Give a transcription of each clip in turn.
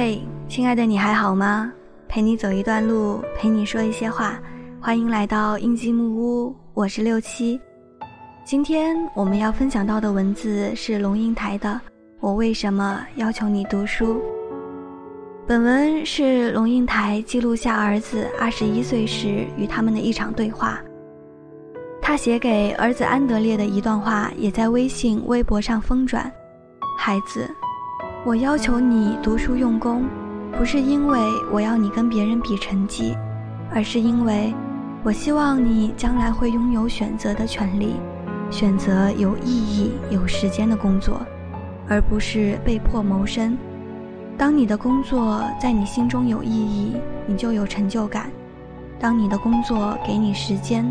嘿，亲爱的，你还好吗？陪你走一段路，陪你说一些话。欢迎来到印记木屋，我是六七。今天我们要分享到的文字是龙应台的《我为什么要求你读书》。本文是龙应台记录下儿子二十一岁时与他们的一场对话。他写给儿子安德烈的一段话也在微信、微博上疯转。孩子。我要求你读书用功，不是因为我要你跟别人比成绩，而是因为，我希望你将来会拥有选择的权利，选择有意义、有时间的工作，而不是被迫谋生。当你的工作在你心中有意义，你就有成就感；当你的工作给你时间，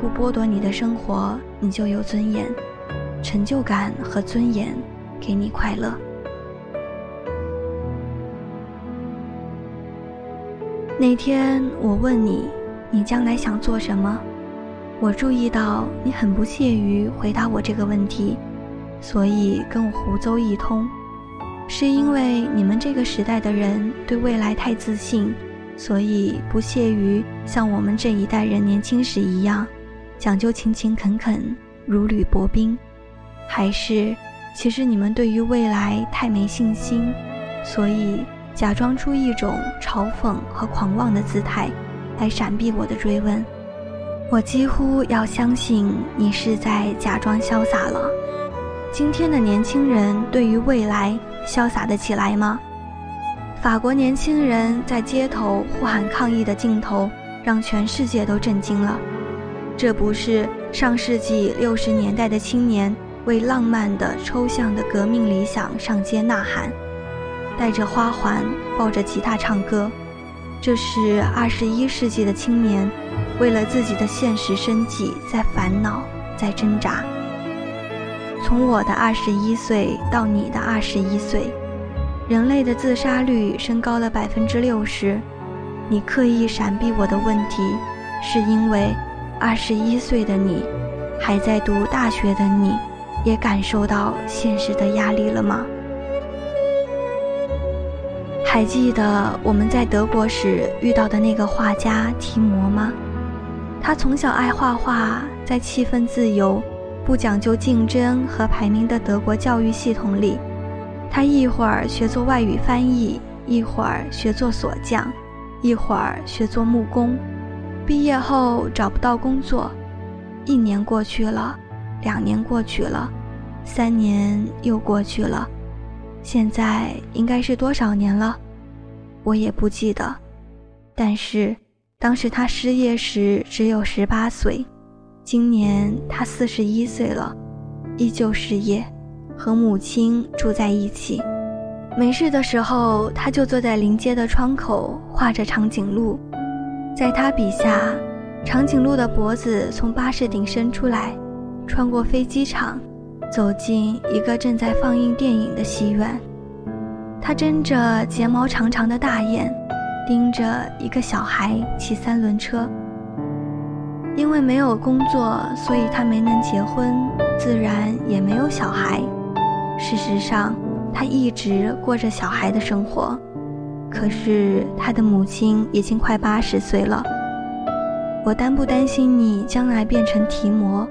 不剥夺你的生活，你就有尊严。成就感和尊严，给你快乐。那天我问你，你将来想做什么？我注意到你很不屑于回答我这个问题，所以跟我胡诌一通。是因为你们这个时代的人对未来太自信，所以不屑于像我们这一代人年轻时一样，讲究勤勤恳恳，如履薄冰？还是其实你们对于未来太没信心，所以？假装出一种嘲讽和狂妄的姿态，来闪避我的追问。我几乎要相信你是在假装潇洒了。今天的年轻人对于未来潇洒得起来吗？法国年轻人在街头呼喊抗议的镜头，让全世界都震惊了。这不是上世纪六十年代的青年为浪漫的抽象的革命理想上街呐喊。带着花环，抱着吉他唱歌，这是二十一世纪的青年，为了自己的现实生计在烦恼，在挣扎。从我的二十一岁到你的二十一岁，人类的自杀率升高了百分之六十。你刻意闪避我的问题，是因为二十一岁的你，还在读大学的你，也感受到现实的压力了吗？还记得我们在德国时遇到的那个画家提摩吗？他从小爱画画，在气氛自由、不讲究竞争和排名的德国教育系统里，他一会儿学做外语翻译，一会儿学做锁匠，一会儿学做木工。毕业后找不到工作，一年过去了，两年过去了，三年又过去了，现在应该是多少年了？我也不记得，但是当时他失业时只有十八岁，今年他四十一岁了，依旧失业，和母亲住在一起。没事的时候，他就坐在临街的窗口画着长颈鹿，在他笔下，长颈鹿的脖子从巴士顶伸出来，穿过飞机场，走进一个正在放映电影的戏院。他睁着睫毛长长的大眼，盯着一个小孩骑三轮车。因为没有工作，所以他没能结婚，自然也没有小孩。事实上，他一直过着小孩的生活。可是他的母亲已经快八十岁了。我担不担心你将来变成提摩？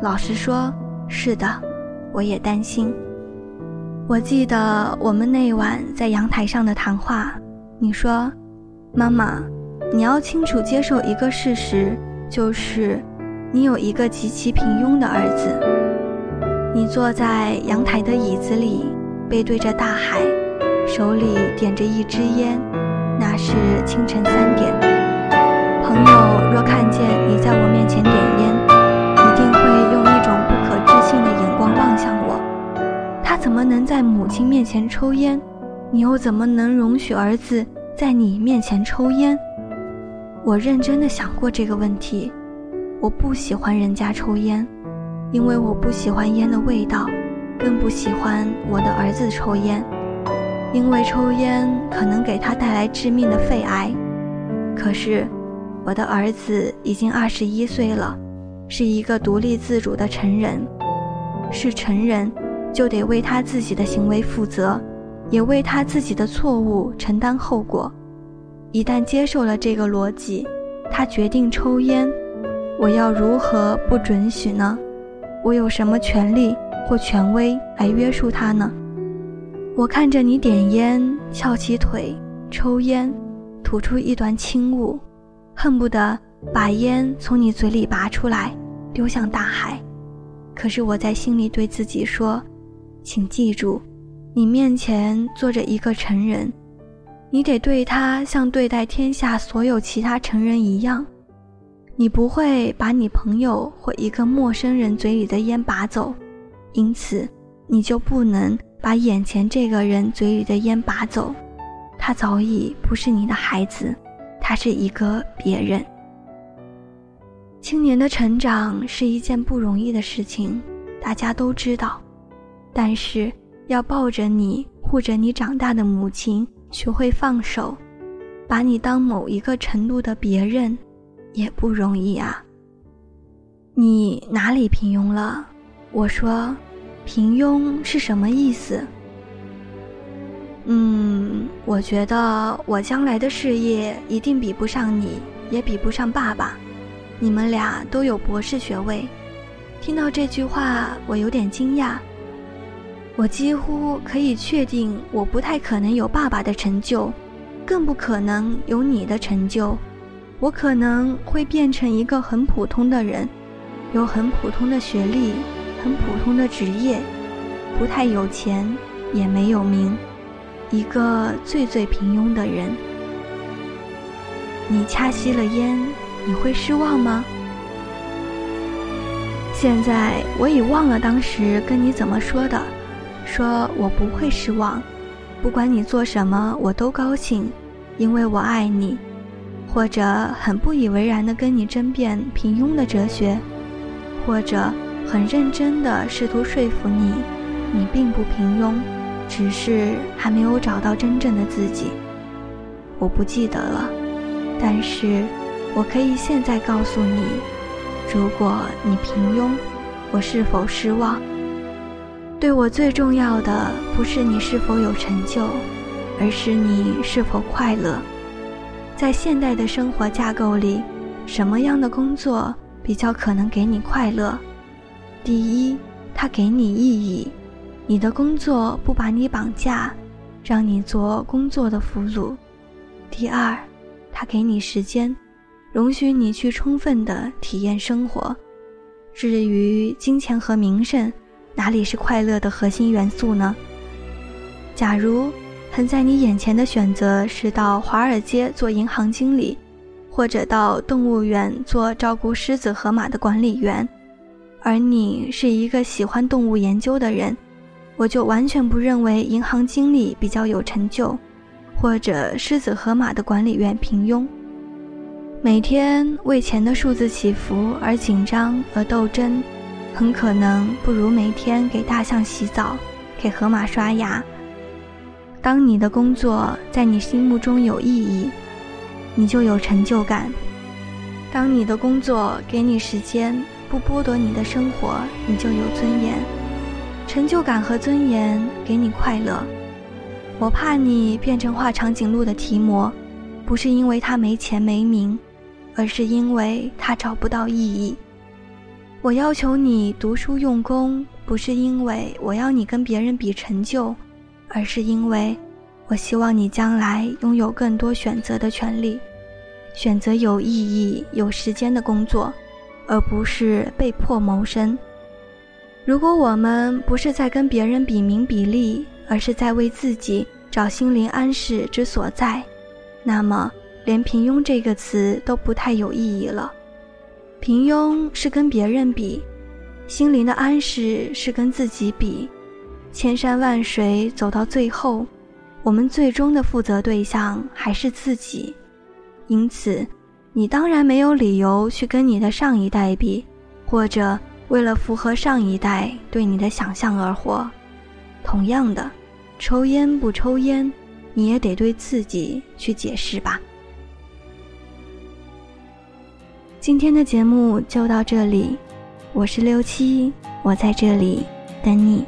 老实说，是的，我也担心。我记得我们那晚在阳台上的谈话，你说：“妈妈，你要清楚接受一个事实，就是你有一个极其平庸的儿子。”你坐在阳台的椅子里，背对着大海，手里点着一支烟，那是清晨三点。朋友若看见你在我面前点烟，怎么能在母亲面前抽烟？你又怎么能容许儿子在你面前抽烟？我认真的想过这个问题。我不喜欢人家抽烟，因为我不喜欢烟的味道，更不喜欢我的儿子抽烟，因为抽烟可能给他带来致命的肺癌。可是，我的儿子已经二十一岁了，是一个独立自主的成人，是成人。就得为他自己的行为负责，也为他自己的错误承担后果。一旦接受了这个逻辑，他决定抽烟，我要如何不准许呢？我有什么权利或权威来约束他呢？我看着你点烟，翘起腿抽烟，吐出一团轻雾，恨不得把烟从你嘴里拔出来，丢向大海。可是我在心里对自己说：“请记住，你面前坐着一个成人，你得对他像对待天下所有其他成人一样。你不会把你朋友或一个陌生人嘴里的烟拔走，因此你就不能。”把眼前这个人嘴里的烟拔走，他早已不是你的孩子，他是一个别人。青年的成长是一件不容易的事情，大家都知道，但是要抱着你、护着你长大的母亲学会放手，把你当某一个程度的别人，也不容易啊。你哪里平庸了？我说。平庸是什么意思？嗯，我觉得我将来的事业一定比不上你，也比不上爸爸。你们俩都有博士学位。听到这句话，我有点惊讶。我几乎可以确定，我不太可能有爸爸的成就，更不可能有你的成就。我可能会变成一个很普通的人，有很普通的学历。很普通的职业，不太有钱，也没有名，一个最最平庸的人。你掐熄了烟，你会失望吗？现在我已忘了当时跟你怎么说的，说我不会失望，不管你做什么我都高兴，因为我爱你，或者很不以为然的跟你争辩平庸的哲学，或者。很认真地试图说服你，你并不平庸，只是还没有找到真正的自己。我不记得了，但是我可以现在告诉你：如果你平庸，我是否失望？对我最重要的不是你是否有成就，而是你是否快乐。在现代的生活架构里，什么样的工作比较可能给你快乐？第一，它给你意义，你的工作不把你绑架，让你做工作的俘虏。第二，它给你时间，容许你去充分的体验生活。至于金钱和名声，哪里是快乐的核心元素呢？假如横在你眼前的选择是到华尔街做银行经理，或者到动物园做照顾狮子、河马的管理员。而你是一个喜欢动物研究的人，我就完全不认为银行经理比较有成就，或者狮子河马的管理员平庸。每天为钱的数字起伏而紧张而斗争，很可能不如每天给大象洗澡，给河马刷牙。当你的工作在你心目中有意义，你就有成就感。当你的工作给你时间。不剥夺你的生活，你就有尊严、成就感和尊严，给你快乐。我怕你变成画长颈鹿的提摩，不是因为他没钱没名，而是因为他找不到意义。我要求你读书用功，不是因为我要你跟别人比成就，而是因为我希望你将来拥有更多选择的权利，选择有意义、有时间的工作。而不是被迫谋生。如果我们不是在跟别人比名比利，而是在为自己找心灵安适之所在，那么连平庸这个词都不太有意义了。平庸是跟别人比，心灵的安适是跟自己比。千山万水走到最后，我们最终的负责对象还是自己。因此。你当然没有理由去跟你的上一代比，或者为了符合上一代对你的想象而活。同样的，抽烟不抽烟，你也得对自己去解释吧。今天的节目就到这里，我是六七，我在这里等你。